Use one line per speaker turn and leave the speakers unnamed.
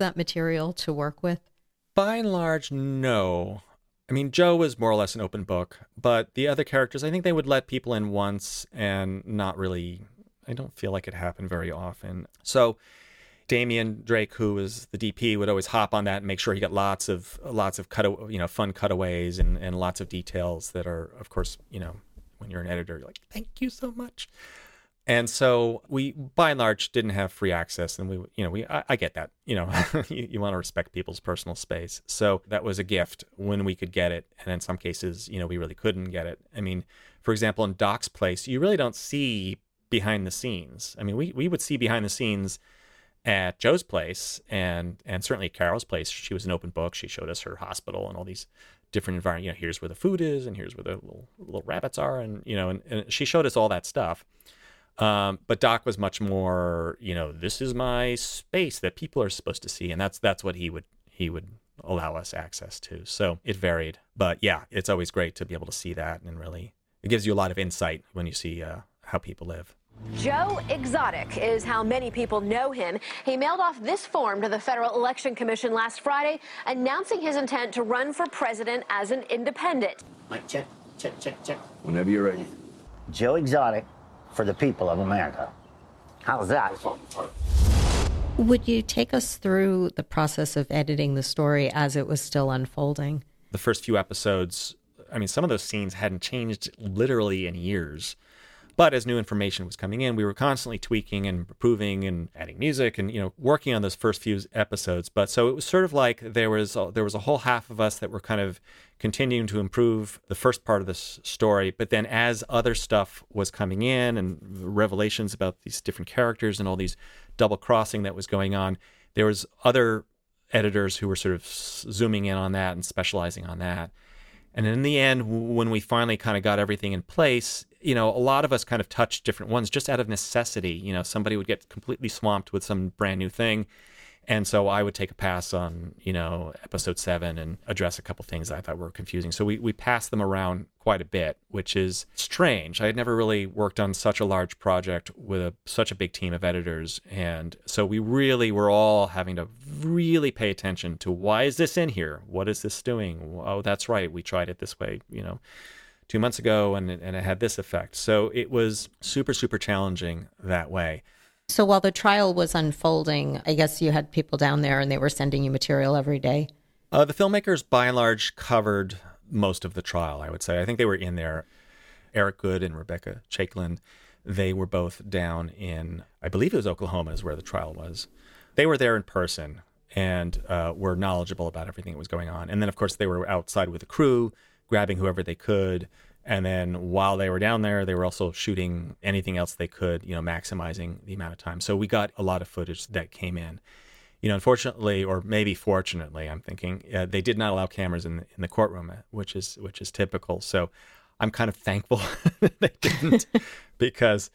that material to work with?
By and large, no. I mean, Joe was more or less an open book, but the other characters, I think they would let people in once and not really, I don't feel like it happened very often. So, Damien Drake, who was the DP, would always hop on that and make sure he got lots of lots of cut you know fun cutaways and, and lots of details that are of course you know when you're an editor you're like thank you so much and so we by and large didn't have free access and we you know we i, I get that you know you, you want to respect people's personal space so that was a gift when we could get it and in some cases you know we really couldn't get it i mean for example in doc's place you really don't see behind the scenes i mean we, we would see behind the scenes at Joe's place and and certainly Carol's place. She was an open book. She showed us her hospital and all these different environments. You know, here's where the food is, and here's where the little, little rabbits are, and you know, and, and she showed us all that stuff. Um, but Doc was much more, you know, this is my space that people are supposed to see, and that's that's what he would he would allow us access to. So it varied, but yeah, it's always great to be able to see that, and really, it gives you a lot of insight when you see uh, how people live.
Joe Exotic is how many people know him. He mailed off this form to the Federal Election Commission last Friday, announcing his intent to run for president as an independent.
Mike, check, check, check, check.
Whenever you're ready.
Joe Exotic for the people of America. How's that?
Would you take us through the process of editing the story as it was still unfolding?
The first few episodes, I mean, some of those scenes hadn't changed literally in years. But as new information was coming in, we were constantly tweaking and improving and adding music and you know working on those first few episodes. But so it was sort of like there was a, there was a whole half of us that were kind of continuing to improve the first part of this story. But then as other stuff was coming in and revelations about these different characters and all these double crossing that was going on, there was other editors who were sort of zooming in on that and specializing on that. And in the end, when we finally kind of got everything in place, you know, a lot of us kind of touched different ones just out of necessity. You know, somebody would get completely swamped with some brand new thing. And so I would take a pass on, you know, episode seven and address a couple things I thought were confusing. So we, we passed them around quite a bit, which is strange. I had never really worked on such a large project with a, such a big team of editors. And so we really were all having to really pay attention to why is this in here? What is this doing? Oh, that's right. We tried it this way, you know two months ago and, and it had this effect. So it was super, super challenging that way.
So while the trial was unfolding, I guess you had people down there and they were sending you material every day?
Uh, the filmmakers, by and large, covered most of the trial, I would say. I think they were in there. Eric Goode and Rebecca Chaiklin, they were both down in, I believe it was Oklahoma, is where the trial was. They were there in person and uh, were knowledgeable about everything that was going on. And then, of course, they were outside with the crew grabbing whoever they could. And then while they were down there, they were also shooting anything else they could, you know, maximizing the amount of time. So we got a lot of footage that came in. You know, unfortunately, or maybe fortunately, I'm thinking uh, they did not allow cameras in the, in the courtroom, uh, which is which is typical. So I'm kind of thankful they didn't, because